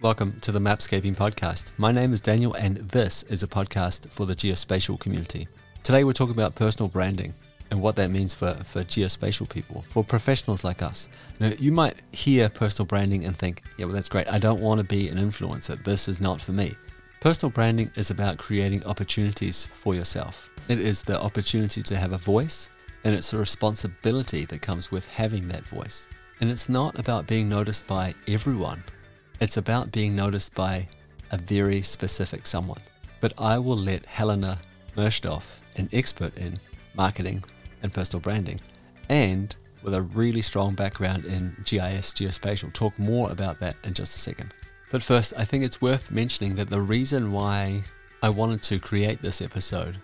Welcome to the Mapscaping Podcast. My name is Daniel, and this is a podcast for the geospatial community. Today, we're talking about personal branding and what that means for, for geospatial people, for professionals like us. Now, you might hear personal branding and think, yeah, well, that's great. I don't want to be an influencer. This is not for me. Personal branding is about creating opportunities for yourself. It is the opportunity to have a voice, and it's a responsibility that comes with having that voice. And it's not about being noticed by everyone it's about being noticed by a very specific someone. But I will let Helena Merschdorf, an expert in marketing and personal branding, and with a really strong background in GIS geospatial, talk more about that in just a second. But first, I think it's worth mentioning that the reason why I wanted to create this episode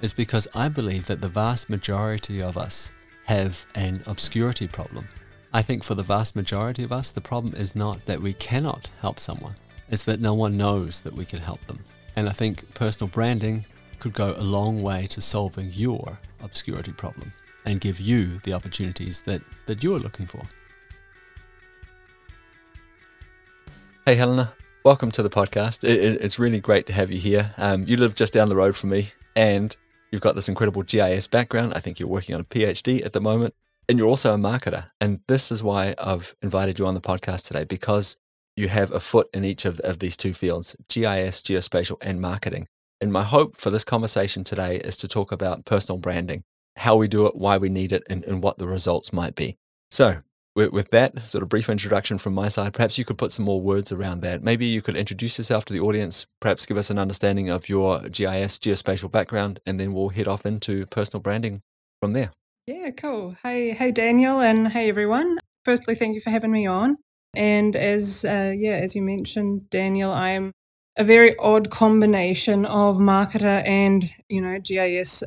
is because I believe that the vast majority of us have an obscurity problem. I think for the vast majority of us, the problem is not that we cannot help someone, it's that no one knows that we can help them. And I think personal branding could go a long way to solving your obscurity problem and give you the opportunities that, that you're looking for. Hey, Helena, welcome to the podcast. It, it's really great to have you here. Um, you live just down the road from me, and you've got this incredible GIS background. I think you're working on a PhD at the moment. And you're also a marketer. And this is why I've invited you on the podcast today because you have a foot in each of, of these two fields GIS, geospatial, and marketing. And my hope for this conversation today is to talk about personal branding, how we do it, why we need it, and, and what the results might be. So, with, with that sort of brief introduction from my side, perhaps you could put some more words around that. Maybe you could introduce yourself to the audience, perhaps give us an understanding of your GIS, geospatial background, and then we'll head off into personal branding from there. Yeah, cool. Hey, hey, Daniel, and hey, everyone. Firstly, thank you for having me on. And as uh, yeah, as you mentioned, Daniel, I am a very odd combination of marketer and you know GIS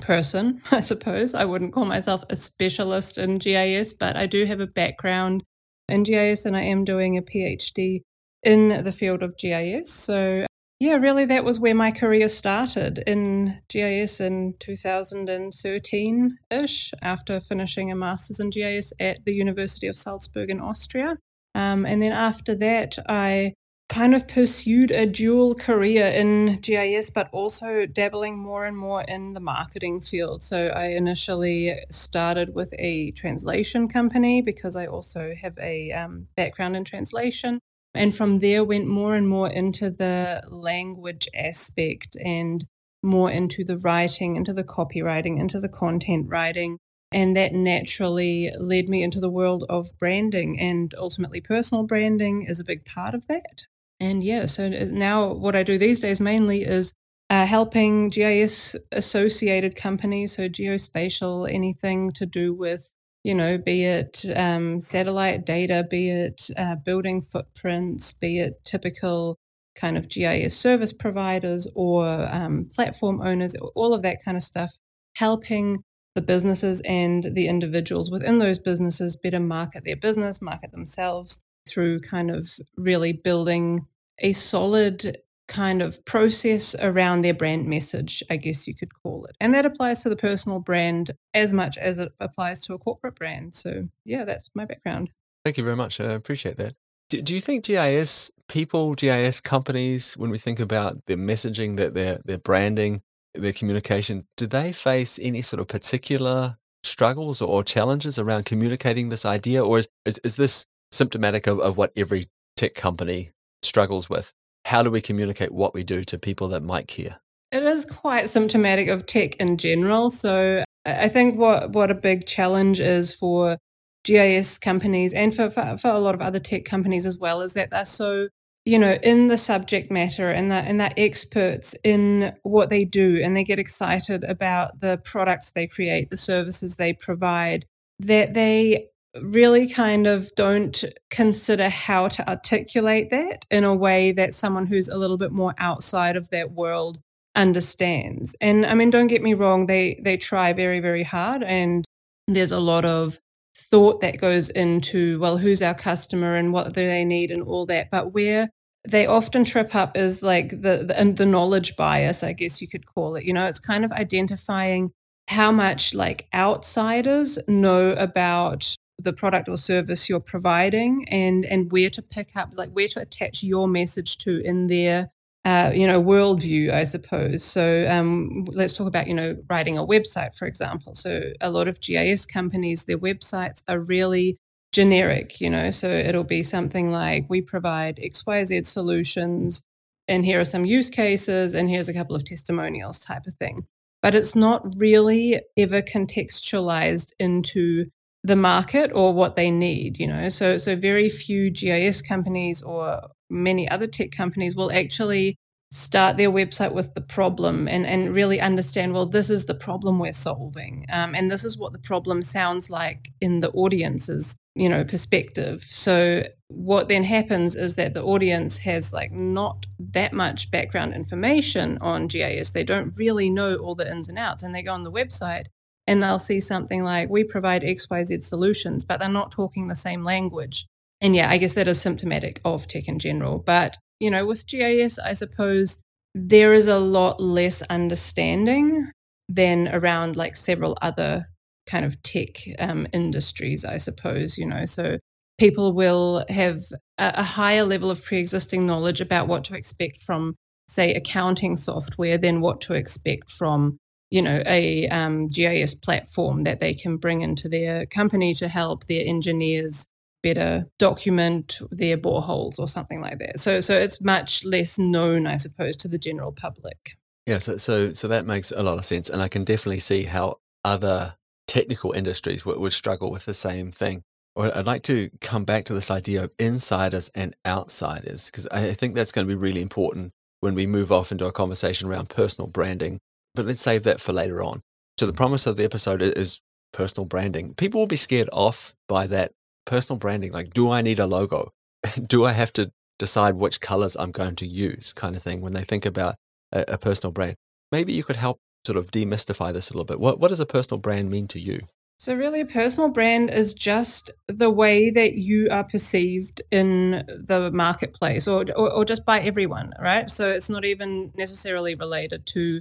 person. I suppose I wouldn't call myself a specialist in GIS, but I do have a background in GIS, and I am doing a PhD in the field of GIS. So yeah, really, that was where my career started in GIS in 2013 ish, after finishing a master's in GIS at the University of Salzburg in Austria. Um, and then after that, I kind of pursued a dual career in GIS, but also dabbling more and more in the marketing field. So I initially started with a translation company because I also have a um, background in translation and from there went more and more into the language aspect and more into the writing, into the copywriting, into the content writing. And that naturally led me into the world of branding and ultimately personal branding is a big part of that. And yeah, so now what I do these days mainly is uh, helping GIS associated companies, so geospatial, anything to do with you know, be it um, satellite data, be it uh, building footprints, be it typical kind of GIS service providers or um, platform owners, all of that kind of stuff, helping the businesses and the individuals within those businesses better market their business, market themselves through kind of really building a solid kind of process around their brand message, I guess you could call it. And that applies to the personal brand as much as it applies to a corporate brand. So, yeah, that's my background. Thank you very much. I appreciate that. Do, do you think GIS people, GIS companies, when we think about their messaging, that their their branding, their communication, do they face any sort of particular struggles or challenges around communicating this idea, or is is, is this symptomatic of, of what every tech company struggles with? How do we communicate what we do to people that might care? It is quite symptomatic of tech in general. So I think what, what a big challenge is for GIS companies and for, for, for, a lot of other tech companies as well is that they're so, you know, in the subject matter and that and they're experts in what they do and they get excited about the products they create, the services they provide, that they really kind of don't consider how to articulate that in a way that someone who's a little bit more outside of that world understands. And I mean, don't get me wrong, they they try very, very hard and there's a lot of thought that goes into, well, who's our customer and what do they need and all that. But where they often trip up is like the, the the knowledge bias, I guess you could call it. You know, it's kind of identifying how much like outsiders know about the product or service you're providing and and where to pick up like where to attach your message to in their uh, you know worldview i suppose. So um, let's talk about you know writing a website for example. So a lot of gis companies their websites are really generic you know. So it'll be something like we provide xyz solutions and here are some use cases and here's a couple of testimonials type of thing. But it's not really ever contextualized into the market or what they need you know? So so very few gis companies or many other tech companies will actually start their website with the problem and, and really understand well this is the problem we're solving um, and this is what the problem sounds like in the audience's you know perspective. So what then happens is that the audience has like not that much background information on gis they don't really know all the ins and outs and they go on the website and they'll see something like we provide xyz solutions but they're not talking the same language and yeah i guess that is symptomatic of tech in general but you know, with GIS, I suppose there is a lot less understanding than around like several other kind of tech um, industries, I suppose, you know. So people will have a, a higher level of pre existing knowledge about what to expect from, say, accounting software than what to expect from you know a um, GIS platform that they can bring into their company to help their engineers better document their boreholes or something like that. So so it's much less known, I suppose, to the general public. Yeah, so so so that makes a lot of sense, and I can definitely see how other technical industries would, would struggle with the same thing. Or I'd like to come back to this idea of insiders and outsiders because I think that's going to be really important when we move off into a conversation around personal branding. But let's save that for later on. So the promise of the episode is personal branding. People will be scared off by that personal branding like do i need a logo? Do i have to decide which colors i'm going to use? kind of thing when they think about a, a, personal brand. Maybe you could help sort of demystify this a little bit. What, what does a personal brand mean to you? So really a personal brand is just the way that you are perceived in the marketplace or, or, or just by everyone right? So it's not even necessarily related to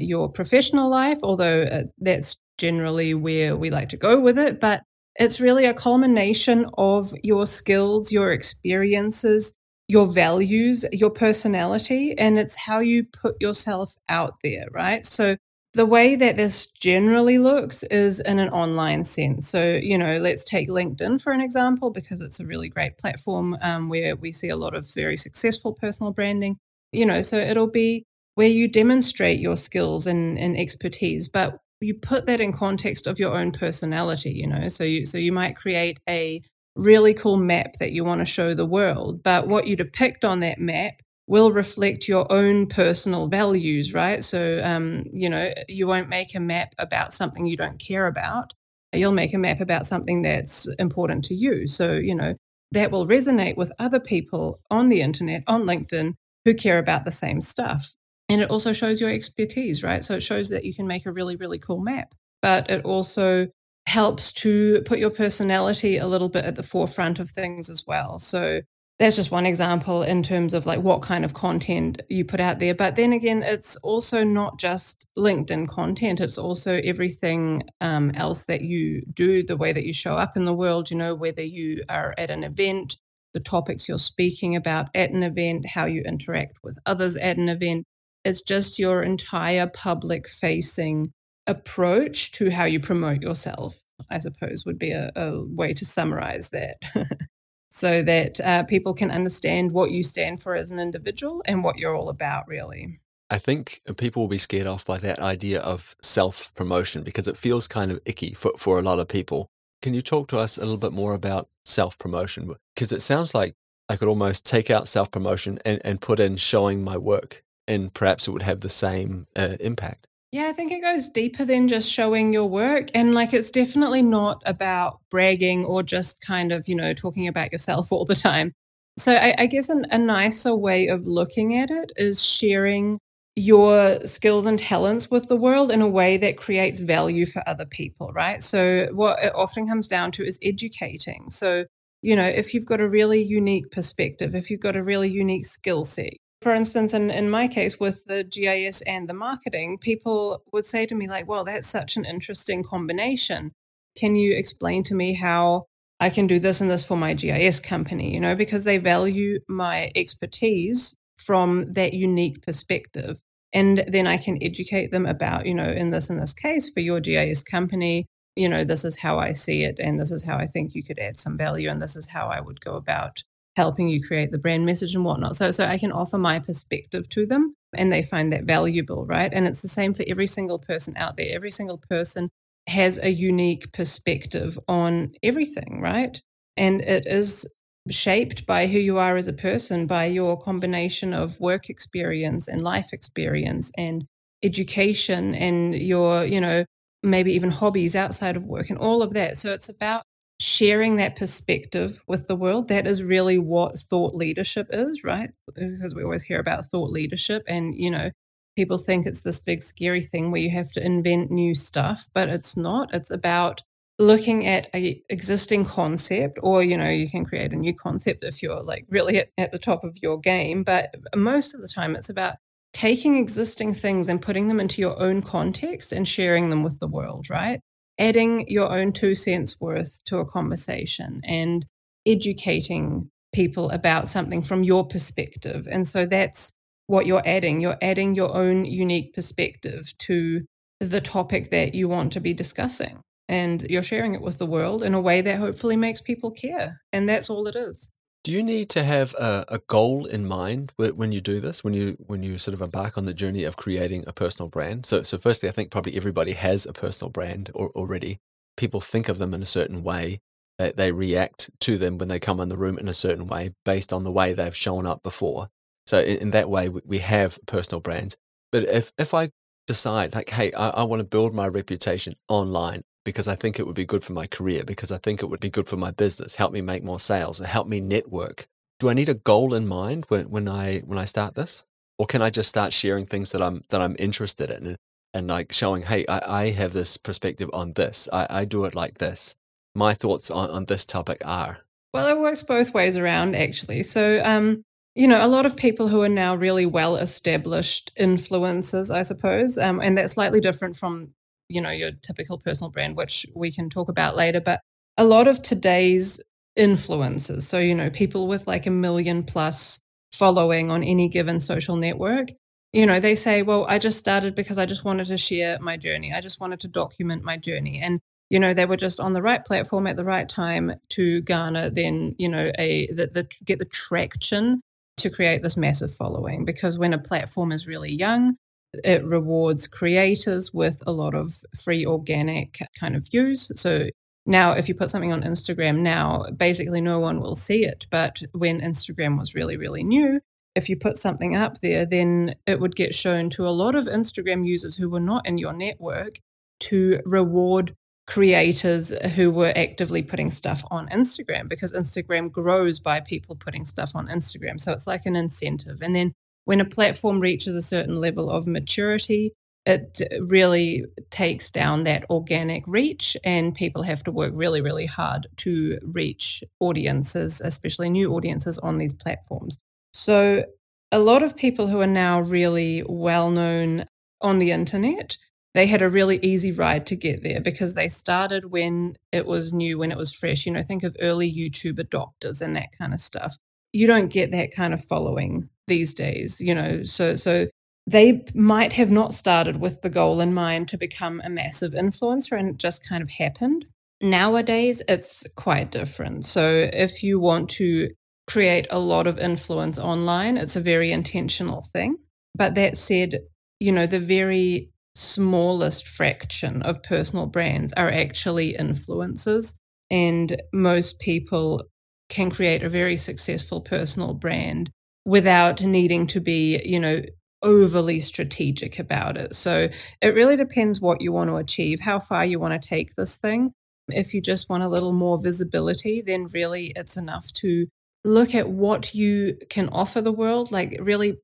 your professional life although uh, that's generally where we like to go with it but it's really a culmination of your skills, your experiences, your values, your personality, and it's how you put yourself out there, right? So the way that this generally looks is in an online sense. So, you know, let's take LinkedIn for an example, because it's a really great platform um, where we see a lot of very successful personal branding. You know, so it'll be where you demonstrate your skills and, and expertise, but you put that in context of your own personality you know? So you so you might create a really cool map that you want to show the world but what you depict on that map will reflect your own personal values right? So um, you know you won't make a map about something you don't care about. You'll make a map about something that's important to you. So you know that will resonate with other people on the internet on linkedin who care about the same stuff and it also shows your expertise, right? So it shows that you can make a really, really cool map. But it also helps to put your personality a little bit at the forefront of things as well. So that's just one example in terms of like what kind of content you put out there. But then again, it's also not just LinkedIn content, it's also everything um, else that you do, the way that you show up in the world, you know, whether you are at an event, the topics you're speaking about at an event, how you interact with others at an event. It's just your entire public facing approach to how you promote yourself, I suppose, would be a, a way to summarize that. so that uh, people can understand what you stand for as an individual and what you're all about, really. I think people will be scared off by that idea of self promotion because it feels kind of icky for, for a lot of people. Can you talk to us a little bit more about self promotion? Because it sounds like I could almost take out self promotion and, and put in showing my work and perhaps it would have the same uh, impact. Yeah, I think it goes deeper than just showing your work. And like, it's definitely not about bragging or just kind of, you know, talking about yourself all the time. So I, I guess an, a nicer way of looking at it is sharing your skills and talents with the world in a way that creates value for other people, right? So what it often comes down to is educating. So, you know, if you've got a really unique perspective, if you've got a really unique skill set, for instance, in, in my case with the GIS and the marketing, people would say to me, like, well, that's such an interesting combination. Can you explain to me how I can do this and this for my GIS company, you know, because they value my expertise from that unique perspective. And then I can educate them about, you know, in this in this case for your GIS company, you know, this is how I see it and this is how I think you could add some value and this is how I would go about helping you create the brand message and whatnot. So so I can offer my perspective to them and they find that valuable, right? And it's the same for every single person out there. Every single person has a unique perspective on everything, right? And it is shaped by who you are as a person, by your combination of work experience and life experience and education and your, you know, maybe even hobbies outside of work and all of that. So it's about sharing that perspective with the world. That is really what thought leadership is, right? Because we always hear about thought leadership and, you know, people think it's this big scary thing where you have to invent new stuff, but it's not. It's about looking at a existing concept or you know you can create a new concept if you're like really at, at the top of your game but most of the time it's about taking existing things and putting them into your own context and sharing them with the world right adding your own two cents worth to a conversation and educating people about something from your perspective and so that's what you're adding you're adding your own unique perspective to the topic that you want to be discussing and you're sharing it with the world in a way that hopefully makes people care. And that's all it is. Do you need to have a, a goal in mind when you do this? When you when you sort of embark on the journey of creating a personal brand? So, so firstly, I think probably everybody has a personal brand or, already. People think of them in a certain way. They, they react to them when they come in the room in a certain way based on the way they've shown up before. So, in, in that way, we have personal brands. But if if I decide like, hey, I, I want to build my reputation online because I think it would be good for my career, because I think it would be good for my business, help me make more sales, help me network. Do I need a goal in mind when, when I when I start this? Or can I just start sharing things that I'm that I'm interested in and, and like showing, hey, I, I have this perspective on this. I, I do it like this. My thoughts on, on this topic are. Well, it works both ways around actually. So um you know, a lot of people who are now really well established influencers, I suppose, um, and that's slightly different from you know, your typical personal brand, which we can talk about later. But a lot of today's influencers, so, you know, people with like a million plus following on any given social network, you know, they say, well, I just started because I just wanted to share my journey. I just wanted to document my journey. And, you know, they were just on the right platform at the right time to garner then, you know, a the, the get the traction to create this massive following. Because when a platform is really young, it rewards creators with a lot of free organic kind of views. So now, if you put something on Instagram now, basically no one will see it. But when Instagram was really, really new, if you put something up there, then it would get shown to a lot of Instagram users who were not in your network to reward creators who were actively putting stuff on Instagram because Instagram grows by people putting stuff on Instagram. So it's like an incentive. And then when a platform reaches a certain level of maturity, it really takes down that organic reach, and people have to work really, really hard to reach audiences, especially new audiences on these platforms. So, a lot of people who are now really well known on the internet, they had a really easy ride to get there because they started when it was new, when it was fresh. You know, think of early YouTube adopters and that kind of stuff. You don't get that kind of following these days, you know. So so they might have not started with the goal in mind to become a massive influencer and it just kind of happened. Nowadays, it's quite different. So if you want to create a lot of influence online, it's a very intentional thing. But that said, you know, the very smallest fraction of personal brands are actually influencers. And most people can create a very successful personal brand without needing to be, you know, overly strategic about it. So it really depends what you want to achieve, how far you want to take this thing. If you just want a little more visibility, then really it's enough to look at what you can offer the world, like really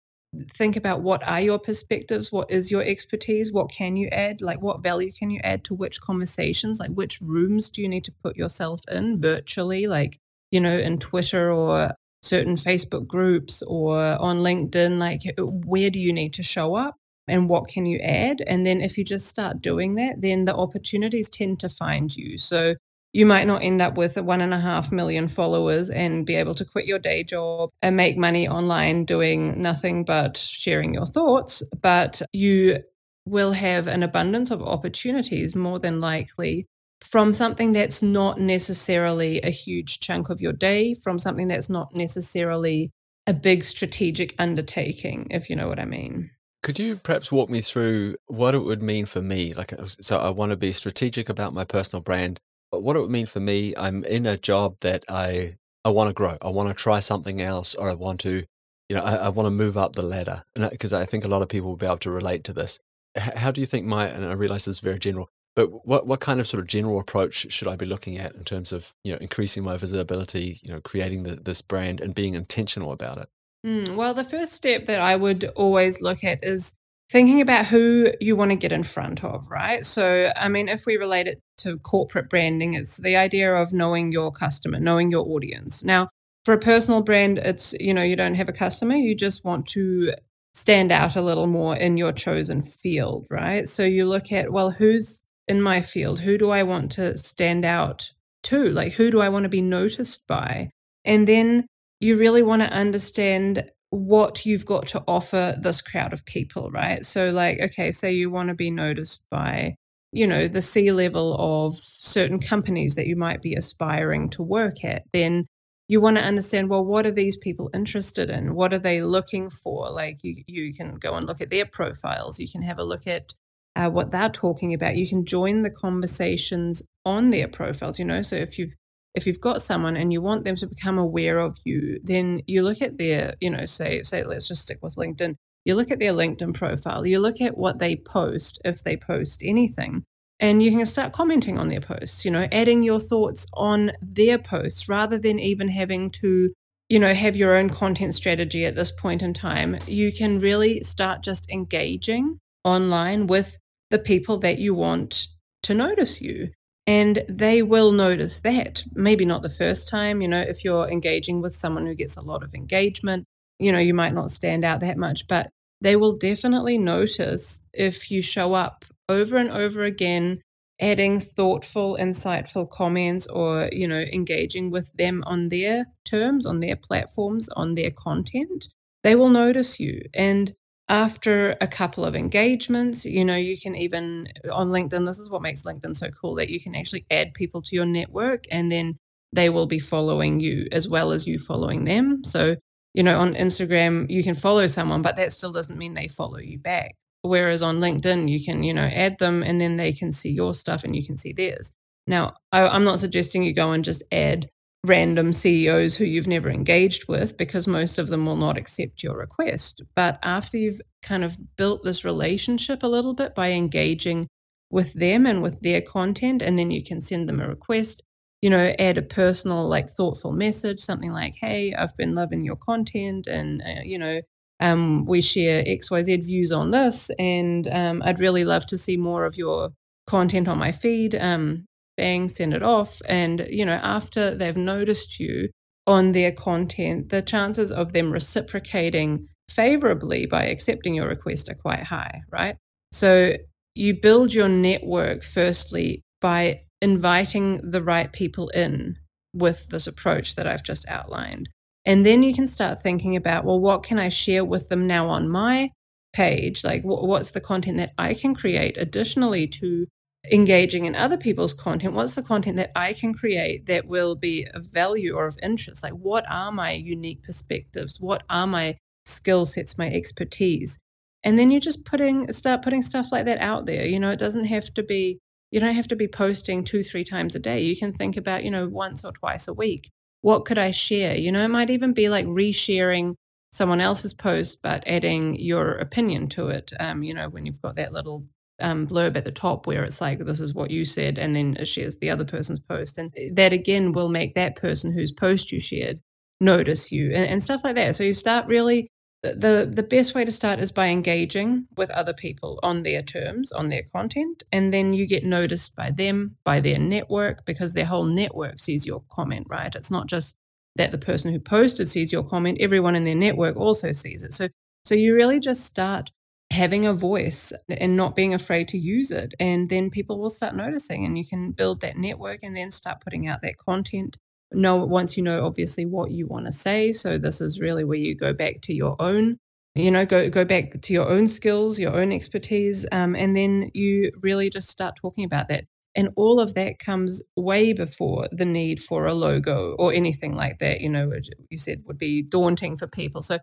think about what are your perspectives, what is your expertise, what can you add, like what value can you add to which conversations, like which rooms do you need to put yourself in virtually, like you know, in Twitter or certain Facebook groups or on LinkedIn, like where do you need to show up and what can you add? And then if you just start doing that, then the opportunities tend to find you. So you might not end up with one and a half million followers and be able to quit your day job and make money online doing nothing but sharing your thoughts, but you will have an abundance of opportunities more than likely from something that's not necessarily a huge chunk of your day, from something that's not necessarily a big strategic undertaking, if you know what I mean. Could you perhaps walk me through what it would mean for me? Like, uh, so I want to be strategic about my personal brand, but what it would mean for me, I'm in a job that I I want to grow. I want to try something else, or I want to, you know, I, I want to move up the ladder. And because I, I think a lot of people will be able to relate to this. How do you think my? And I realize this is very general. But what what kind of sort of general approach should I be looking at in terms of you know increasing my visibility, you know, creating the, this brand and being intentional about it? Mm, well, the first step that I would always look at is thinking about who you want to get in front of, right? So, I mean, if we relate it to corporate branding, it's the idea of knowing your customer, knowing your audience. Now, for a personal brand, it's, you know, you don't have a customer, you just want to stand out a little more in your chosen field, right? So you look at, well, who's in my field? Who do I want to stand out to? Like, who do I want to be noticed by? And then you really want to understand what you've got to offer this crowd of people, right? So, like, okay, say you want to be noticed by, you know, the C level of certain companies that you might be aspiring to work at, then you want to understand well what are these people interested in what are they looking for like you, you can go and look at their profiles you can have a look at uh, what they're talking about. You can join the conversations on their profiles. You know, so if you've if you've got someone and you want them to become aware of you, then you look at their, you know, say say let's just stick with LinkedIn. You look at their LinkedIn profile. You look at what they post if they post anything. And you can start commenting on their posts, you know, adding your thoughts on their posts rather than even having to you know have your own content strategy at this point in time you can really start just engaging online with the people that you want to notice you. And they will notice that. Maybe not the first time, you know, if you're engaging with someone who gets a lot of engagement, you know, you might not stand out that much, but they will definitely notice if you show up over and over again, adding thoughtful, insightful comments or, you know, engaging with them on their terms, on their platforms, on their content. They will notice you. And after a couple of engagements, you know, you can even uh, on LinkedIn, this is what makes LinkedIn so cool that you can actually add people to your network and then they will be following you as well as you following them. So, you know, on Instagram, you can follow someone, but that still doesn't mean they follow you back. Whereas on LinkedIn, you can, you know, add them and then they can see your stuff and you can see theirs. Now, I, I'm not suggesting you go and just add random CEOs who you've never engaged with because most of them will not accept your request. But after you've kind of built this relationship a little bit by engaging with them and with their content, and then you can send them a request, you know, add a personal, like thoughtful message, something like, hey, I've been loving your content and, uh, you know, um, we share XYZ views on this, and um, I'd really love to see more of your content on my feed. Um, bang, send it off. And, you know, after they've noticed you on their content, the chances of them reciprocating favorably by accepting your request are quite high, right? So you build your network firstly by inviting the right people in with this approach that I've just outlined. And then you can start thinking about, well, what can I share with them now on my page? Like, what's the content that I can create additionally to engaging in other people's content what's the content that i can create that will be of value or of interest? Like what are my unique perspectives? What are my skill sets my expertise? And then you just putting start putting stuff like that out there. You know it doesn't have to be you don't have to be posting two three times a day. You can think about you know once or twice a week. What could i share? You know it might even be like resharing someone else's post but adding your opinion to it um, you know when you've got that little um, blurb at the top where it's like, this is what you said, and then it shares the other person's post. And that again will make that person whose post you shared notice you and, and stuff like that. So you start really, the, the best way to start is by engaging with other people on their terms, on their content. And then you get noticed by them, by their network, because their whole network sees your comment, right? It's not just that the person who posted sees your comment, everyone in their network also sees it. So, so you really just start having a voice and not being afraid to use it. And then people will start noticing, and you can build that network and then start putting out that content. Know once you know obviously what you want to say. So this is really where you go back to your own, you know, go go back to your own skills, your own expertise, um, and then you really just start talking about that. And all of that comes way before the need for a logo or anything like that, you know, you said would be daunting for people. So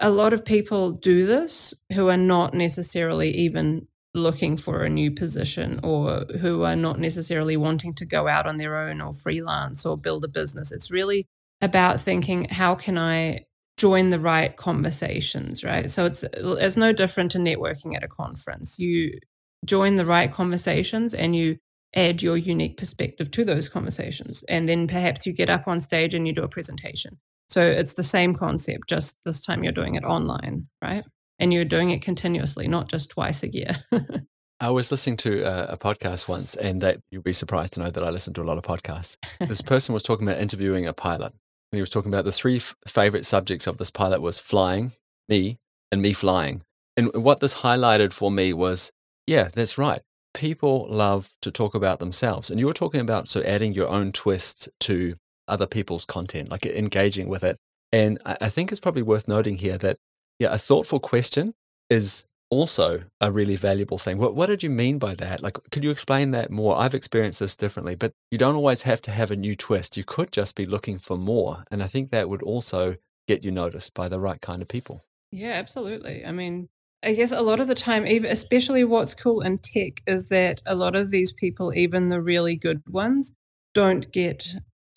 a lot of people do this who are not necessarily even looking for a new position or who are not necessarily wanting to go out on their own or freelance or build a business. It's really about thinking, how can I join the right conversations, right? So it's it's no different to networking at a conference. You join the right conversations and you add your unique perspective to those conversations. And then perhaps you get up on stage and you do a presentation. So it's the same concept, just this time you're doing it online, right? And you're doing it continuously, not just twice a year. I was listening to a, a podcast once, and that you'll be surprised to know that I listen to a lot of podcasts. This person was talking about interviewing a pilot, and he was talking about the three f- favorite subjects of this pilot was flying, me, and me flying. And what this highlighted for me was, yeah, that's right. People love to talk about themselves, and you were talking about so adding your own twist to other people's content, like engaging with it. And I think it's probably worth noting here that yeah, a thoughtful question is also a really valuable thing. What what did you mean by that? Like could you explain that more? I've experienced this differently, but you don't always have to have a new twist. You could just be looking for more. And I think that would also get you noticed by the right kind of people. Yeah, absolutely. I mean, I guess a lot of the time, even especially what's cool in tech is that a lot of these people, even the really good ones, don't get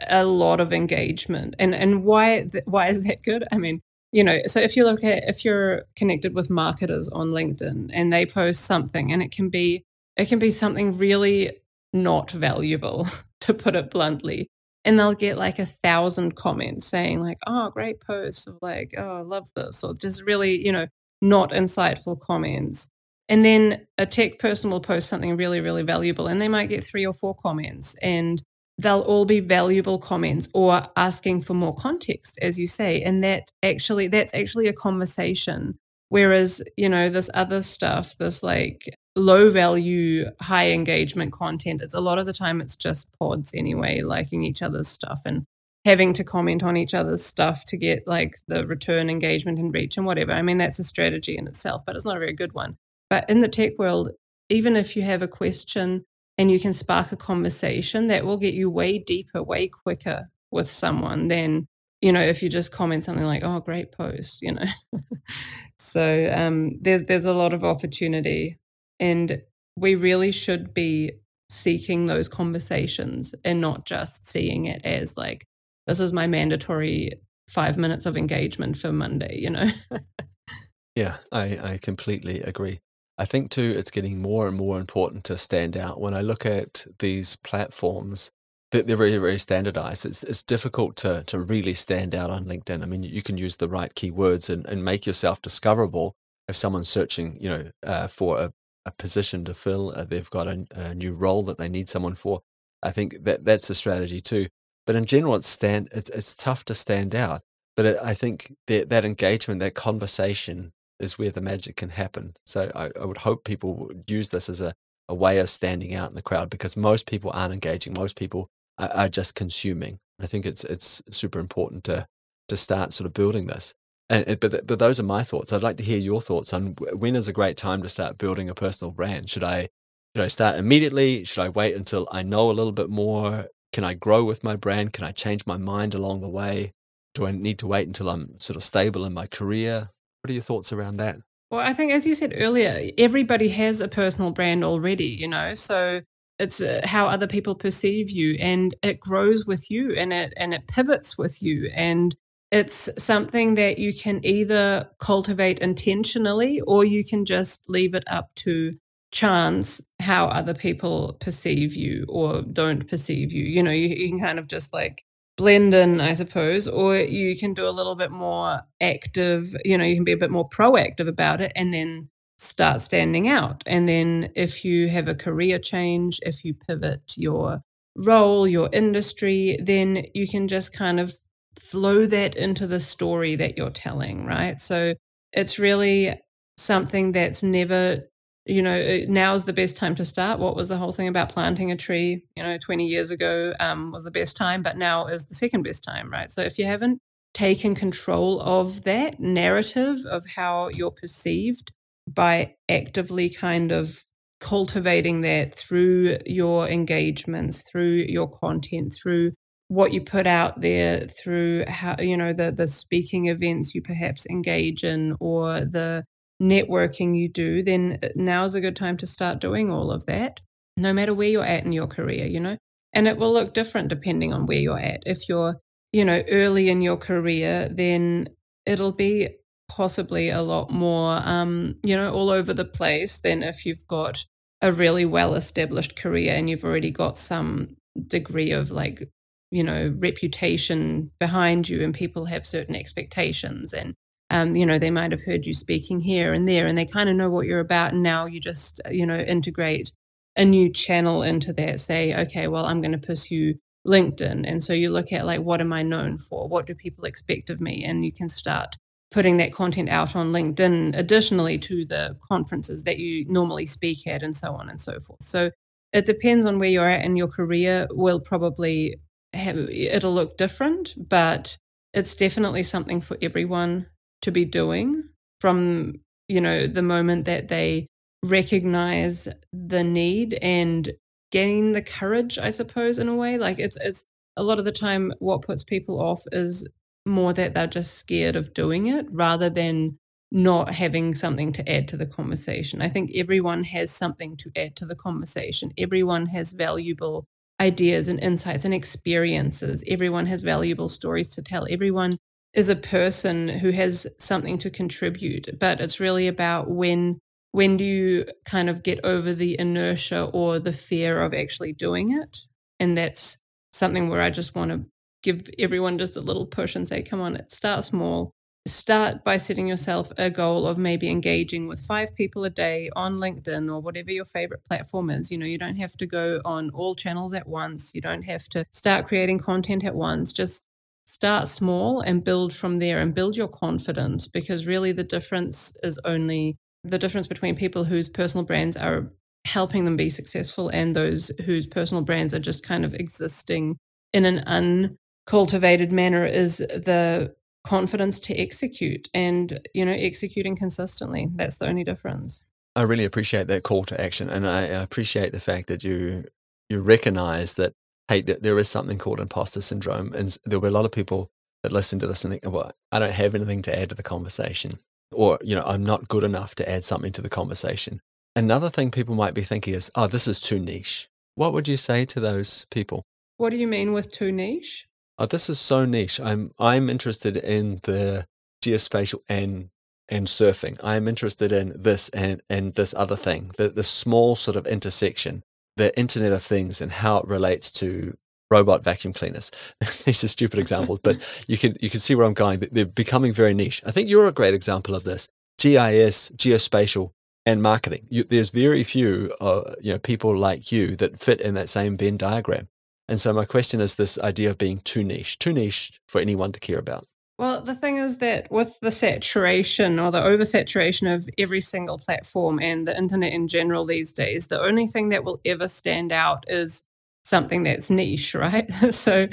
a lot of engagement. And and why why is that good? I mean, you know, so if you look at if you're connected with marketers on LinkedIn and they post something and it can be it can be something really not valuable to put it bluntly and they'll get like a thousand comments saying like oh great post or like oh i love this or just really you know not insightful comments and then a tech person will post something really really valuable and they might get three or four comments and they'll all be valuable comments or asking for more context as you say and that actually that's actually a conversation. Whereas you know this other stuff this like low value high engagement content it's a lot of the time it's just pods anyway liking each other's stuff and having to comment on each other's stuff to get like the return engagement and reach and whatever. I mean that's a strategy in itself but it's not a very good one. But in the tech world even if you have a question and you can spark a conversation that will get you way deeper, way quicker with someone than, you know, if you just comment something like, oh, great post, you know. so um, there's, there's a lot of opportunity. And we really should be seeking those conversations and not just seeing it as like, this is my mandatory five minutes of engagement for Monday, you know? yeah, I, I completely agree. I think too, it's getting more and more important to stand out. When I look at these platforms, they're very, very standardized. It's, it's difficult to, to really stand out on LinkedIn. I mean, you can use the right keywords and, and make yourself discoverable if someone's searching, you know, uh, for a, a position to fill. Uh, they've got a, a new role that they need someone for. I think that that's a strategy too. But in general, it's stand. It's it's tough to stand out. But it, I think that that engagement, that conversation, is where the magic can happen. So I, I would hope people would use this as a, a way of standing out in the crowd because most people aren't engaging. Most people are, are just consuming. I think it's it's super important to to start sort of building this. And, but but those are my thoughts. I'd like to hear your thoughts on when is a great time to start building a personal brand. Should I should I start immediately? Should I wait until I know a little bit more? Can I grow with my brand? Can I change my mind along the way? Do I need to wait until I'm sort of stable in my career? What are your thoughts around that? Well, I think, as you said earlier, everybody has a personal brand already, you know, so it's uh, how other people perceive you and it grows with you and it and it pivots with you and it's something that you can either cultivate intentionally or you can just leave it up to chance how other people perceive you or don't perceive you you know you, you can kind of just like blend in, I suppose, or you can do a little bit more active, you know, you can be a bit more proactive about it and then start standing out. And then if you have a career change, if you pivot your role, your industry, then you can just kind of flow that into the story that you're telling, right? So it's really something that's never you know, uh, now's the best time to start. What was the whole thing about planting a tree, you know, 20 years ago um, was the best time, but now is the second best time, right? So if you haven't taken control of that narrative of how you're perceived by actively kind of cultivating that through your engagements, through your content, through what you put out there, through how, you know, the, the speaking events you perhaps engage in or the networking you do, then uh, now's a good time to start doing all of that, no matter where you're at in your career, you know? And it will look different depending on where you're at. If you're, you know, early in your career, then it'll be possibly a lot more, um, you know, all over the place than if you've got a really well established career and you've already got some degree of like, you know, reputation behind you and people have certain expectations and um, you know, they might have heard you speaking here and there, and they kind of know what you're about. And now you just, you know, integrate a new channel into that. Say, okay, well, I'm going to pursue LinkedIn. And so you look at like, what am I known for? What do people expect of me? And you can start putting that content out on LinkedIn, additionally to the conferences that you normally speak at, and so on and so forth. So it depends on where you're at in your career. Will probably have it'll look different, but it's definitely something for everyone to be doing from you know the moment that they recognize the need and gain the courage i suppose in a way like it's it's a lot of the time what puts people off is more that they're just scared of doing it rather than not having something to add to the conversation. I think everyone has something to add to the conversation. Everyone has valuable ideas and insights and experiences. Everyone has valuable stories to tell. Everyone is a person who has something to contribute but it's really about when when do you kind of get over the inertia or the fear of actually doing it? And that's something where i just want to give everyone just a little push and say come on it start small. Start by setting yourself a goal of maybe engaging with five people a day on linkedin or whatever your favorite platform is. You know you don't have to go on all channels at once. You don't have to start creating content at once. Just start small and build from there and build your confidence because really the difference is only the difference between people whose personal brands are helping them be successful and those whose personal brands are just kind of existing in an uncultivated manner is the confidence to execute and you know executing consistently. That's the only difference. I really appreciate that call to action and i appreciate the fact that you you recognize that hey, there is something called imposter syndrome. And there'll be a lot of people that listen to this and think, well, I don't have anything to add to the conversation. Or, you know, I'm not good enough to add something to the conversation. Another thing people might be thinking is, oh, this is too niche. What would you say to those people? What do you mean with too niche? Oh, this is so niche. I'm I'm interested in the geospatial and and surfing. I'm interested in this and and this other thing. The the small sort of intersection the Internet of Things and how it relates to robot vacuum cleaners. These are stupid examples, but you can you can see where I'm going. They're becoming very niche. I think you're a great example of this. GIS, geospatial, and marketing. You, there's very few uh, you know people like you that fit in that same Venn diagram. And so my question is this idea of being too niche, too niche for anyone to care about. Well, the thing is that with the saturation or the oversaturation of every single platform and the internet in general these days, the only thing that will ever stand out is something that's niche, right? so,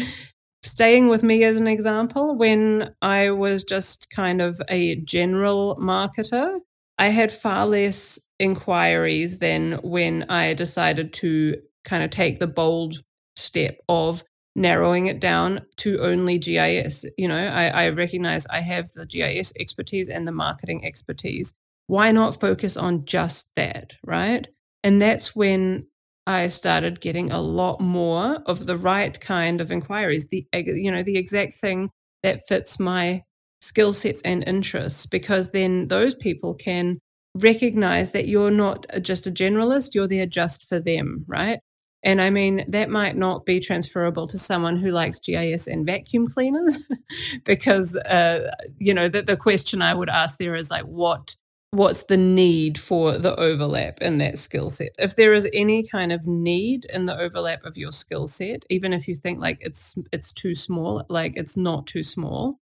staying with me as an example, when I was just kind of a general marketer, I had far less inquiries than when I decided to kind of take the bold step of narrowing it down to only GIS. You know, I, I recognize I have the GIS expertise and the marketing expertise. Why not focus on just that, right? And that's when I started getting a lot more of the right kind of inquiries, the you know, the exact thing that fits my skill sets and interests, because then those people can recognize that you're not uh, just a generalist, you're there just for them, right? And I mean, that might not be transferable to someone who likes GIS and vacuum cleaners, because, uh, you know, the, the question I would ask there is like, what what's the need for the overlap in that skill set? If there is any kind of need in the overlap of your skill set even if you think like it's it's too small like it's not too small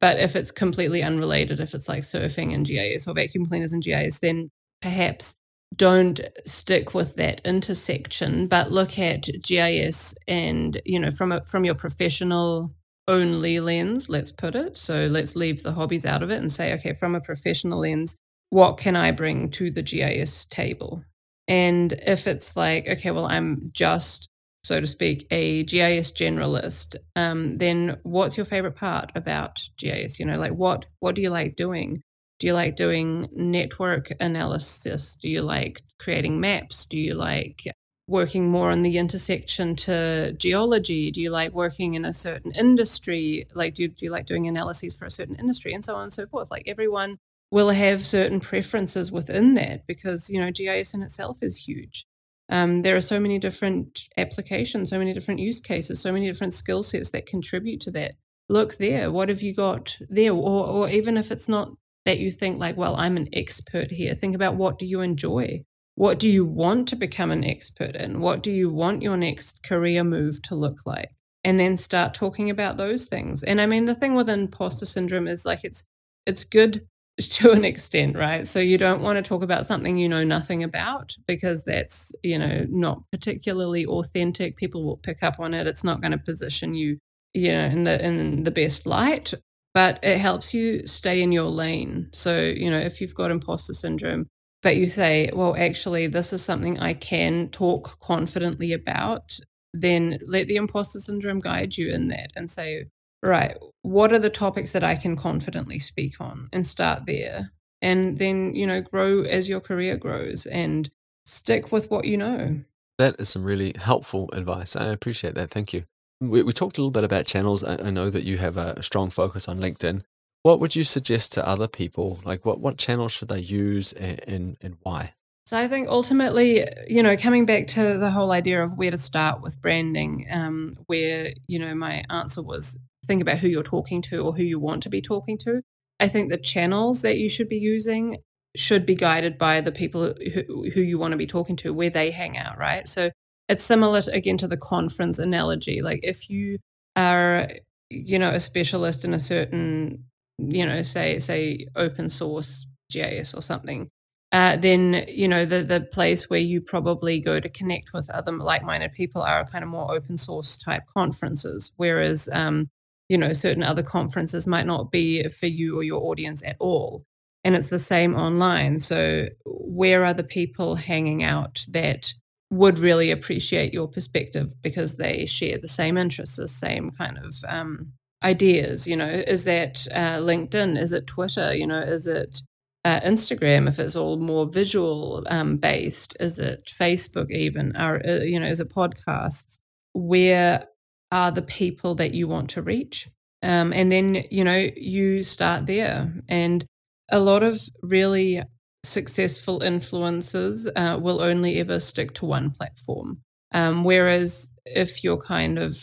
but if it's completely unrelated, if it's like surfing and GIS or vacuum cleaners and GIS, then perhaps don't stick with that intersection, but look at GIS and you know from a, from your professional only lens, let's put it. So let's leave the hobbies out of it and say, okay, from a professional lens, what can I bring to the GIS table? And if it's like, okay, well, I'm just, so to speak, a GIS generalist, um, then what's your favorite part about GIS? You know, like what what do you like doing? Do you like doing network analysis? Do you like creating maps? Do you like working more on the intersection to geology? Do you like working in a certain industry? Like, do, do you like doing analyses for a certain industry and so on and so forth? Like, everyone will have certain preferences within that because, you know, GIS in itself is huge. Um, there are so many different applications, so many different use cases, so many different skill sets that contribute to that. Look there. What have you got there? Or, or even if it's not that you think like, well, I'm an expert here. Think about what do you enjoy? What do you want to become an expert in? What do you want your next career move to look like? And then start talking about those things. And I mean, the thing with imposter syndrome is like it's it's good to an extent, right? So you don't want to talk about something you know nothing about because that's, you know, not particularly authentic. People will pick up on it. It's not going to position you, you know, in the in the best light but it helps you stay in your lane. So, you know, if you've got imposter syndrome, but you say, well, actually, this is something I can talk confidently about, then let the imposter syndrome guide you in that and say, right, what are the topics that I can confidently speak on and start there. And then, you know, grow as your career grows and stick with what you know. That is some really helpful advice. I appreciate that. Thank you. We, we talked a little bit about channels. I, I know that you have a strong focus on LinkedIn. What would you suggest to other people? Like, what, what channels should they use and, and, and why? So I think ultimately, you know, coming back to the whole idea of where to start with branding, um, where you know my answer was think about who you're talking to or who you want to be talking to. I think the channels that you should be using should be guided by the people who, who you want to be talking to, where they hang out, right? So it's similar again to the conference analogy. Like if you are, you know, a specialist in a certain, you know, say say open source GIS or something, uh, then you know the the place where you probably go to connect with other like-minded people are kind of more open source type conferences, whereas um, you know certain other conferences might not be for you or your audience at all. And it's the same online. So where are the people hanging out that would really appreciate your perspective because they share the same interests, the same kind of um, ideas. You know, is that uh, LinkedIn? Is it Twitter? You know, is it uh, Instagram? If it's all more visual um, based, is it Facebook? Even, or uh, you know, is it podcasts? Where are the people that you want to reach? Um, and then you know you start there and a lot of really successful influencers uh, will only ever stick to one platform. Um, whereas if you're kind of,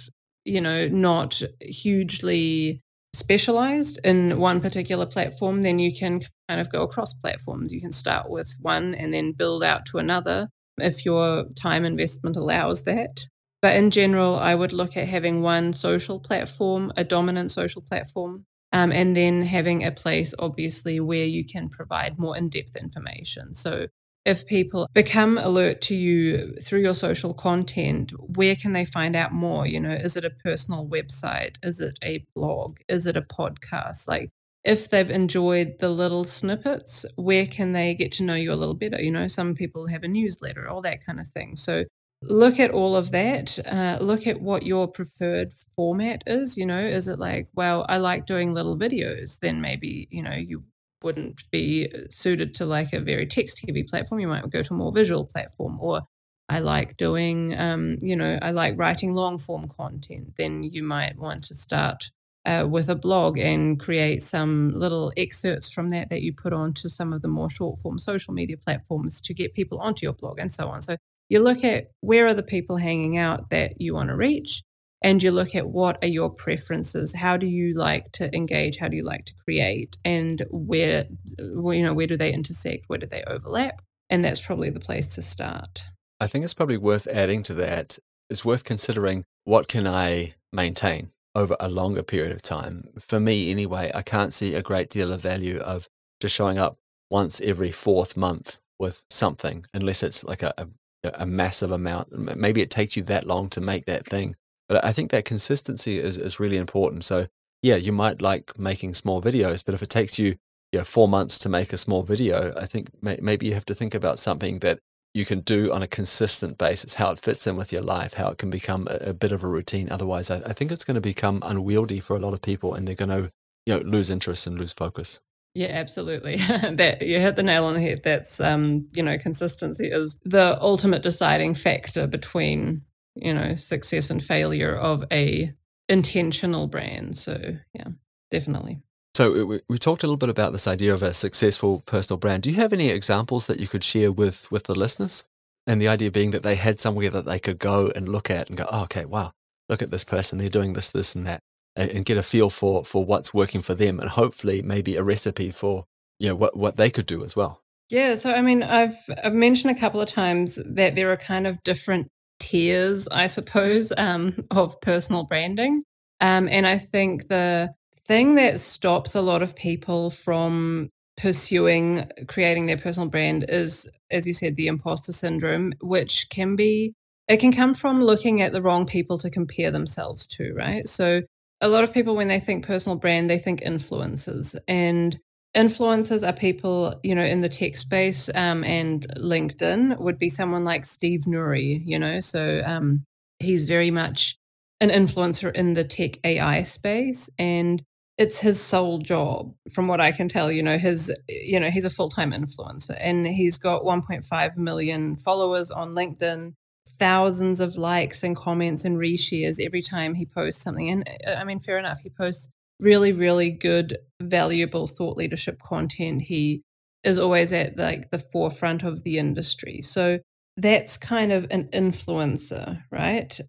you know, not hugely specialized in one particular platform, then you can kind of go across platforms. You can start with one and then build out to another if your time investment allows that. But in general, I would look at having one social platform, a dominant social platform, um, and then having a place, obviously, where you can provide more in depth information. So, if people become alert to you through your social content, where can they find out more? You know, is it a personal website? Is it a blog? Is it a podcast? Like, if they've enjoyed the little snippets, where can they get to know you a little better? You know, some people have a newsletter, all that kind of thing. So, look at all of that uh, look at what your preferred format is you know is it like well i like doing little videos then maybe you know you wouldn't be suited to like a very text heavy platform. You might go to a more visual platform or i like doing um, you know i like writing long form content. Then you might want to start uh, with a blog and create some little excerpts from that that you put onto some of the more short form social media platforms to get people onto your blog and so on. So you look at where are the people hanging out that you want to reach and you look at what are your preferences. How do you like to engage? How do you like to create? And where uh, you know where do they intersect? Where do they overlap? And that's probably the place to start. I think it's probably worth adding to that it's worth considering what can i maintain over a longer period of time. For me, anyway, I can't see a great deal of value of just showing up once every fourth month with something, unless it's like a, a, a massive amount. Maybe it takes you that long to make that thing. But I think that consistency is, is really important. So, yeah, you might like making small videos, but if it takes you, you know, four months to make a small video, I think may, maybe you have to think about something that you can do on a consistent basis, how it fits in with your life, how it can become a, a bit of a routine. Otherwise, I, I, think it's going to become unwieldy for a lot of people and they're going to, you know, lose interest and lose focus. Yeah, absolutely. that you hit the nail on the head. That's um, you know, consistency is the ultimate deciding factor between, you know, success and failure of a intentional brand. So, yeah, definitely. So we, we talked a little bit about this idea of a successful personal brand. Do you have any examples that you could share with with the listeners? And the idea being that they had somewhere that they could go and look at and go, oh, okay, wow, look at this person. They're doing this, this, and that, and, get a feel for for what's working for them, and hopefully maybe a recipe for you know what what they could do as well. Yeah. So I mean, I've I've mentioned a couple of times that there are kind of different tiers, I suppose, um, of personal branding, um, and I think the thing that stops a lot of people from pursuing creating their personal brand is, as you said, the imposter syndrome, which can be, it can come from looking at the wrong people to compare themselves to, right? So, a lot of people, when they think personal brand, they think influencers. And influencers are people, you know, in the tech space um, and LinkedIn would be someone like Steve Nouri, you know, so um, he's very much an influencer in the tech AI space. And it's his sole job from what i can tell you know his you know he's a full-time influencer and he's got 1.5 million followers on linkedin thousands of likes and comments and reshares every time he posts something and uh, i mean fair enough he posts really really good valuable thought leadership content he is always at like the forefront of the industry so that's kind of an influencer right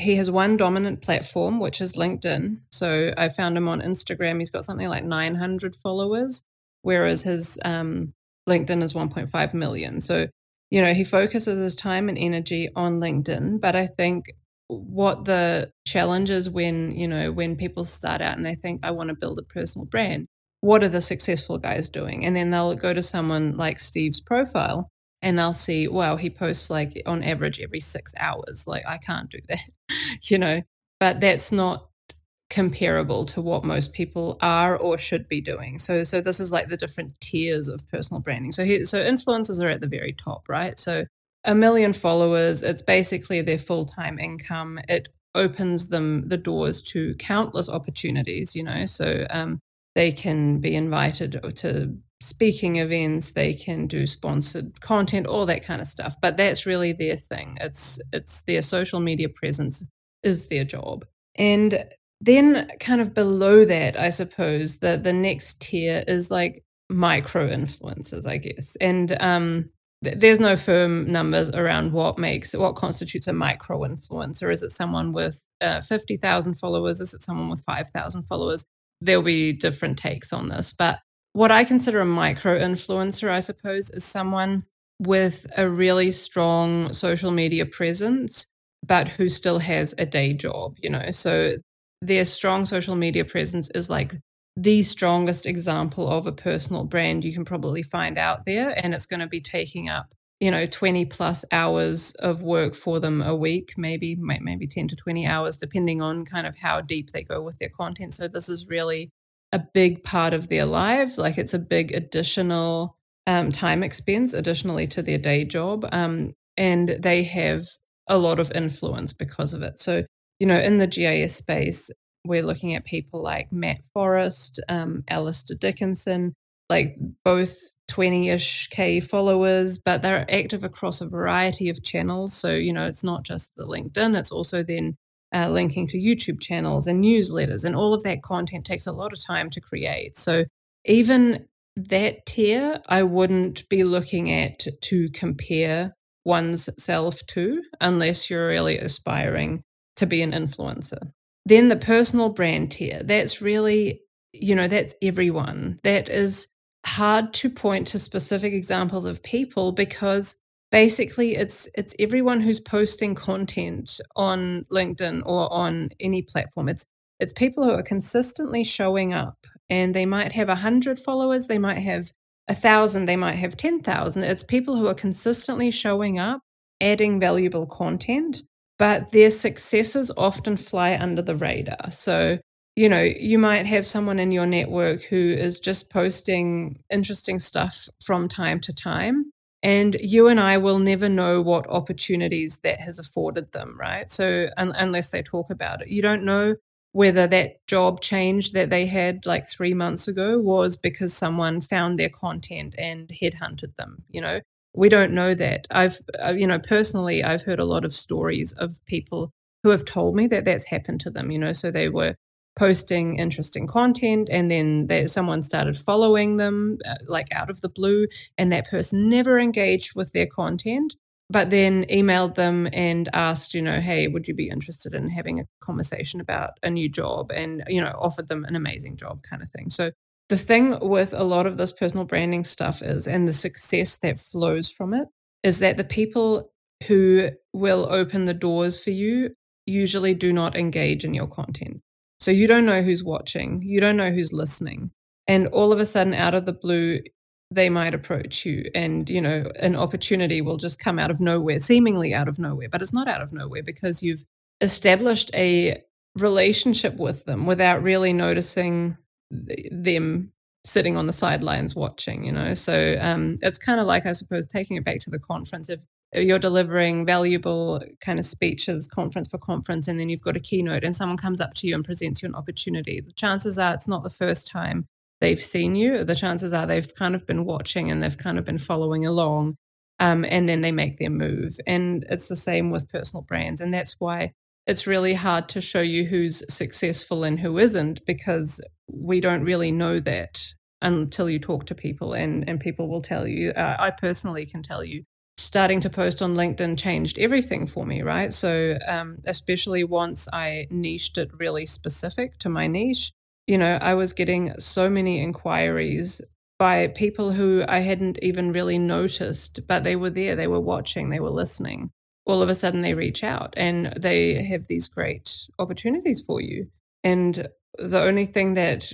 he has one dominant platform, which is LinkedIn. So I found him on Instagram. He's got something like 900 followers, whereas his um, LinkedIn is 1.5 million. So, you know, he focuses his time and energy on LinkedIn. But I think what the challenge is when, you know, when people start out and they think, I want to build a personal brand, what are the successful guys doing? And then they'll go to someone like Steve's profile and they'll see, wow, he posts like on average every six hours. Like, I can't do that, you know, but that's not comparable to what most people are or should be doing. So, so this is like the different tiers of personal branding. So, here, so influencers are at the very top, right? So, a million followers, it's basically their full time income. It opens them the doors to countless opportunities, you know. So, um, they can be invited to speaking events they can do sponsored content all that kind of stuff but that's really their thing it's it's their social media presence is their job and then kind of below that i suppose the the next tier is like micro influencers i guess. And um th- there's no firm numbers around what makes what constitutes a micro influencer is it someone with uh, 50,000 followers? Is it someone with 5,000 followers? There'll be different takes on this. But what I consider a micro influencer, I suppose, is someone with a really strong social media presence, but who still has a day job, you know. So their strong social media presence is like the strongest example of a personal brand you can probably find out there. And it's going to be taking up, you know, 20 plus hours of work for them a week, maybe, maybe 10 to 20 hours, depending on kind of how deep they go with their content. So this is really a big part of their lives. Like it's a big additional um, time expense, additionally to their day job. Um, and they have a lot of influence because of it. So, you know, in the GIS space, we're looking at people like Matt Forrest, um, Alistair Dickinson, like both 20 ish K followers, but they're active across a variety of channels. So, you know, it's not just the LinkedIn, it's also then uh, linking to YouTube channels and newsletters, and all of that content takes a lot of time to create. So even that tier, I wouldn't be looking at to compare one's self to unless you're really aspiring to be an influencer. Then the personal brand tier, that's really, you know, that's everyone. That is hard to point to specific examples of people because basically it's it's everyone who's posting content on linkedin or on any platform it's It's people who are consistently showing up and they might have a hundred followers, they might have a thousand, they might have 10,000. It's people who are consistently showing up, adding valuable content, but their successes often fly under the radar. So, you know, you might have someone in your network who is just posting interesting stuff from time to time. And you and I will never know what opportunities that has afforded them, right? So, un- unless they talk about it, you don't know whether that job change that they had like three months ago was because someone found their content and headhunted them. You know, we don't know that. I've, uh, you know, personally, I've heard a lot of stories of people who have told me that that's happened to them. You know, so they were posting interesting content and then they, someone started following them uh, like out of the blue and that person never engaged with their content but then emailed them and asked, you know, hey, would you be interested in having a conversation about a new job and, you know, offered them an amazing job kind of thing. So the thing with a lot of this personal branding stuff is, and the success that flows from it, is that the people who will open the doors for you usually do not engage in your content. So you don't know who's watching, you don't know who's listening. And all of a sudden, out of the blue, they might approach you and you know an opportunity will just come out of nowhere seemingly out of nowhere but it's not out of nowhere because you've established a relationship with them without really noticing them sitting on the sidelines watching you know so um, it's kind of like i suppose taking it back to the conference if you're delivering valuable kind of speeches conference for conference and then you've got a keynote and someone comes up to you and presents you an opportunity the chances are it's not the first time they've seen you, the chances are they've kind of been watching and they've kind of been following along. Um, and then they make their move. And it's the same with personal brands. And that's why it's really hard to show you who's successful and who isn't because we don't really know that until you talk to people and, and people will tell you. Uh, I personally can tell you starting to post on LinkedIn changed everything for me, right? So, um, especially once I niched it really specific to my niche, you know, I was getting so many inquiries by people who I hadn't even really noticed, but they were there, they were watching, they were listening. All of a sudden, they reach out and they have these great opportunities for you. And the only thing that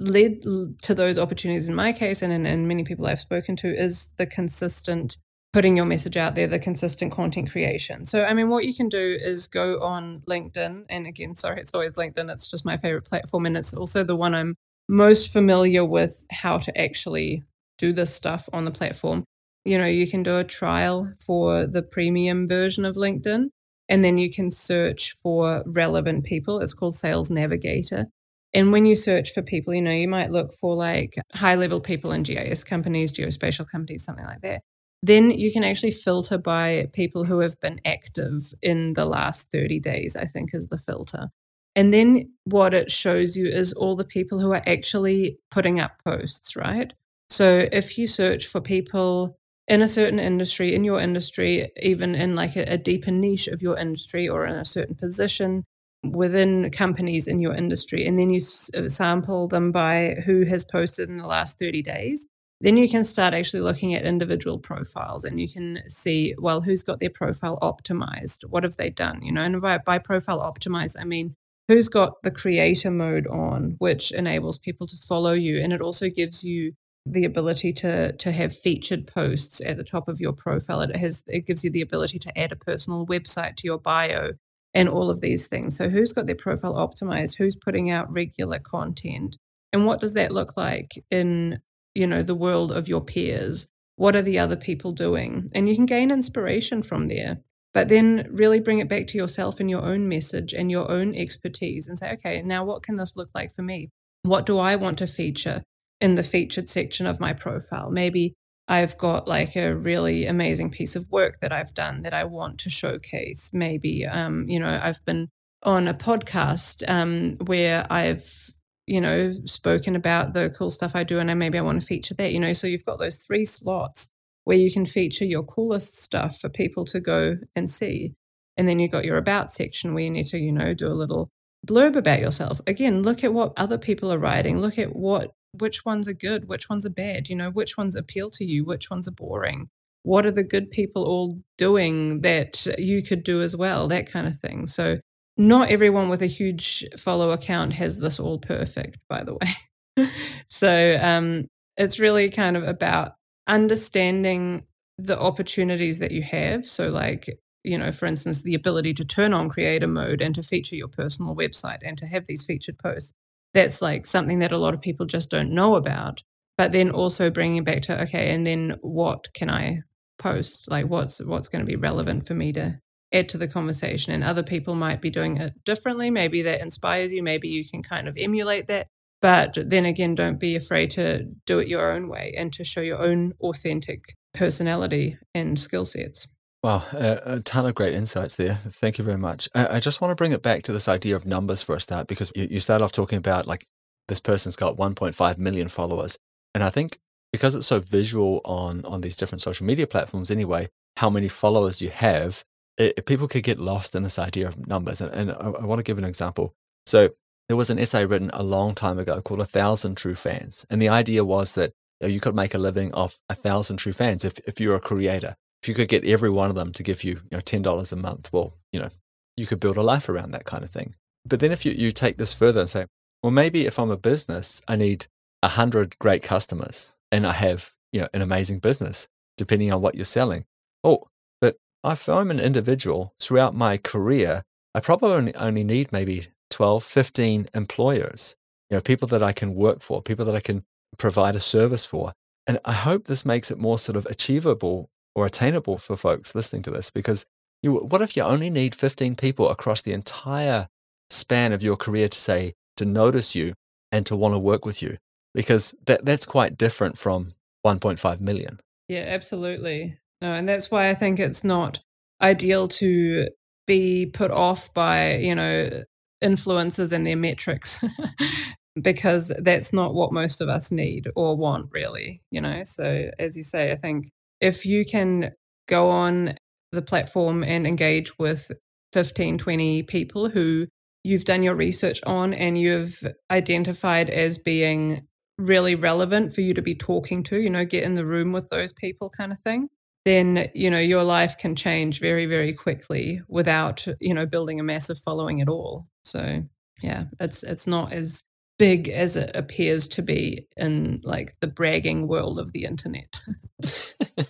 led to those opportunities in my case and in, in many people I've spoken to is the consistent putting your message out there, the consistent content creation. So, I mean, what you can do is go on LinkedIn. And again, sorry, it's always LinkedIn. It's just my favorite platform. And it's also the one I'm most familiar with how to actually do this stuff on the platform. You know, you can do a trial for the premium version of LinkedIn, and then you can search for relevant people. It's called Sales Navigator. And when you search for people, you know, you might look for like high level people in GIS companies, geospatial companies, something like that then you can actually filter by people who have been active in the last 30 days, I think is the filter. And then what it shows you is all the people who are actually putting up posts, right? So if you search for people in a certain industry, in your industry, even in like a, a deeper niche of your industry or in a certain position within companies in your industry, and then you uh, sample them by who has posted in the last 30 days, then you can start actually looking at individual profiles and you can see, well, who's got their profile optimized? What have they done? You know, and by, by profile optimized, I mean, who's got the creator mode on, which enables people to follow you. And it also gives you the ability to to have featured posts at the top of your profile. It has it gives you the ability to add a personal website to your bio and all of these things. So who's got their profile optimized? Who's putting out regular content? And what does that look like in you know the world of your peers what are the other people doing and you can gain inspiration from there but then really bring it back to yourself and your own message and your own expertise and say okay now what can this look like for me what do i want to feature in the featured section of my profile maybe i've got like a really amazing piece of work that i've done that i want to showcase maybe um, you know i've been on a podcast um, where i've you know, spoken about the cool stuff I do and I maybe I want to feature that, you know. So you've got those three slots where you can feature your coolest stuff for people to go and see. And then you've got your about section where you need to, you know, do a little blurb about yourself. Again, look at what other people are writing. Look at what which ones are good, which ones are bad, you know, which ones appeal to you, which ones are boring. What are the good people all doing that you could do as well? That kind of thing. So not everyone with a huge follow account has this all perfect, by the way. so um, it's really kind of about understanding the opportunities that you have. So, like, you know, for instance, the ability to turn on creator mode and to feature your personal website and to have these featured posts. That's like something that a lot of people just don't know about. But then also bringing back to okay, and then what can I post? Like, what's what's going to be relevant for me to add to the conversation? And other people might be doing it differently. Maybe that inspires you. Maybe you can kind of emulate that. But then again, don't be afraid to do it your own way and to show your own authentic personality and skill sets. Wow, a, a, ton of great insights there. Thank you very much. I, I, just want to bring it back to this idea of numbers for a start because you, you start off talking about like this person's got 1.5 million followers. And I think because it's so visual on, on these different social media platforms anyway, how many followers you have, it, people could get lost in this idea of numbers. And, and I, I want to give an example. So there was an essay written a long time ago called A Thousand True Fans. And the idea was that you could make a living off a thousand true fans if, if you're a creator. If you could get every one of them to give you, you know, $10 a month, well, you know, you could build a life around that kind of thing. But then if you, you take this further and say, well, maybe if I'm a business, I need a hundred great customers and I have, you know, an amazing business, depending on what you're selling. Oh, but if I'm an individual throughout my career, I probably only, only need maybe 12, 15 employers, you know, people that I can work for, people that I can provide a service for. And I hope this makes it more sort of achievable or attainable for folks listening to this because you, what if you only need 15 people across the entire span of your career to say, to notice you and to want to work with you? Because that, that's quite different from 1.5 million. Yeah, absolutely. No, and that's why I think it's not ideal to be put off by, you know, influencers and their metrics because that's not what most of us need or want really you know so as you say i think if you can go on the platform and engage with 15 20 people who you've done your research on and you've identified as being really relevant for you to be talking to you know get in the room with those people kind of thing then you know your life can change very very quickly without you know building a massive following at all. So yeah it's it's not as big as it appears to be in like the bragging world of the internet.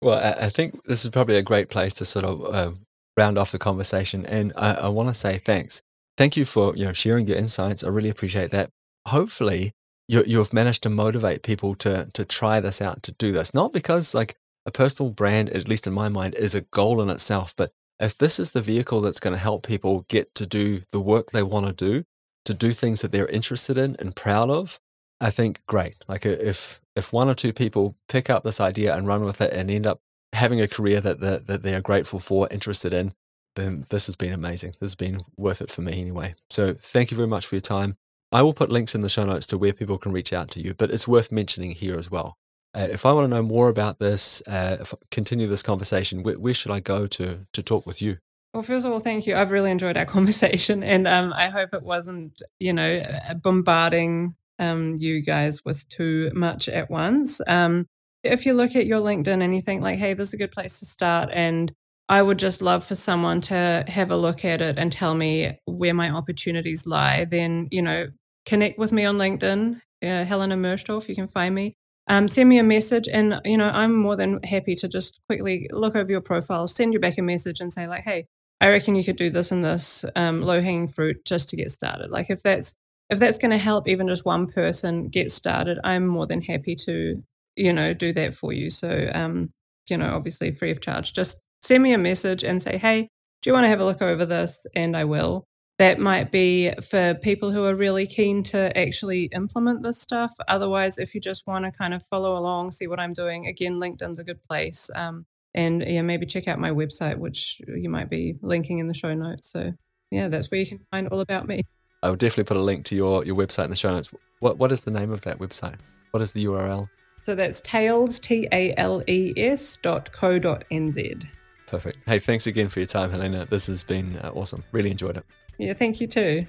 Well I, think this is probably a great place to sort of uh, round off the conversation and i, I want to say thanks. Thank you for you know sharing your insights. I really appreciate that. Hopefully you, you've managed to motivate people to to try this out to do this. Not because like a personal brand, at least in my mind, is a goal in itself. But if this is the vehicle that's going to help people get to do the work they want to do, to do things that they're interested in and proud of, I think great. Like if if one or two people pick up this idea and run with it and end up having a career that that, that they are grateful for, interested in, then this has been amazing. This has been worth it for me anyway. So thank you very much for your time. I will put links in the show notes to where people can reach out to you, but it's worth mentioning here as well. Uh, if I want to know more about this, uh, continue this conversation, where, where, should I go to to talk with you? Well, first of all, thank you. I've really enjoyed our conversation, and um, I hope it wasn't, you know, bombarding um, you guys with too much at once. Um, if you look at your LinkedIn and you think like, "Hey, this is a good place to start," and I would just love for someone to have a look at it and tell me where my opportunities lie, then you know, connect with me on LinkedIn, uh, Helena Merschdorf. You can find me um, send me a message and you know i'm more than happy to just quickly look over your profile send you back a message and say like hey i reckon you could do this and this um, low hanging fruit just to get started. Like if that's if that's going to help even just one person get started i'm more than happy to you know do that for you. So um, you know obviously free of charge. Just send me a message and say hey do you want to have a look over this? And i will. That might be for people who are really keen to actually implement this stuff. Otherwise, if you just want to kind of follow along, see what I'm doing, again, LinkedIn's a good place. Um, and yeah, maybe check out my website, which you might be linking in the show notes. So yeah, that's where you can find all about me. I will definitely put a link to your, your website in the show notes. What what is the name of that website? What is the URL? So that's tales t a l e s dot co dot nz. Perfect. Hey, thanks again for your time, Helena. This has been uh, awesome. Really enjoyed it. Yeah, thank you too.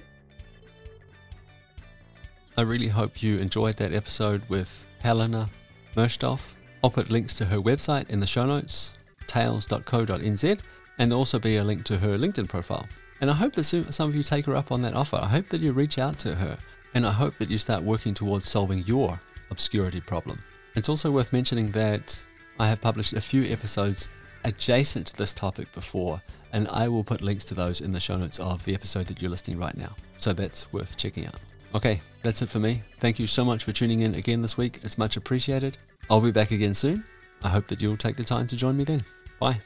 I really hope you enjoyed that episode with Helena Merschdorf. I'll put links to her website in the show notes, tales.co.nz, and there'll also be a link to her LinkedIn profile. And I hope that some of you take her up on that offer. I hope that you reach out to her. And I hope that you start working towards solving your obscurity problem. It's also worth mentioning that I have published a few episodes adjacent to this topic before, and I will put links to those in the show notes of the episode that you're listening right now. So that's worth checking out. Okay, that's it for me. Thank you so much for tuning in again this week. It's much appreciated. I'll be back again soon. I hope that you'll take the time to join me then. Bye.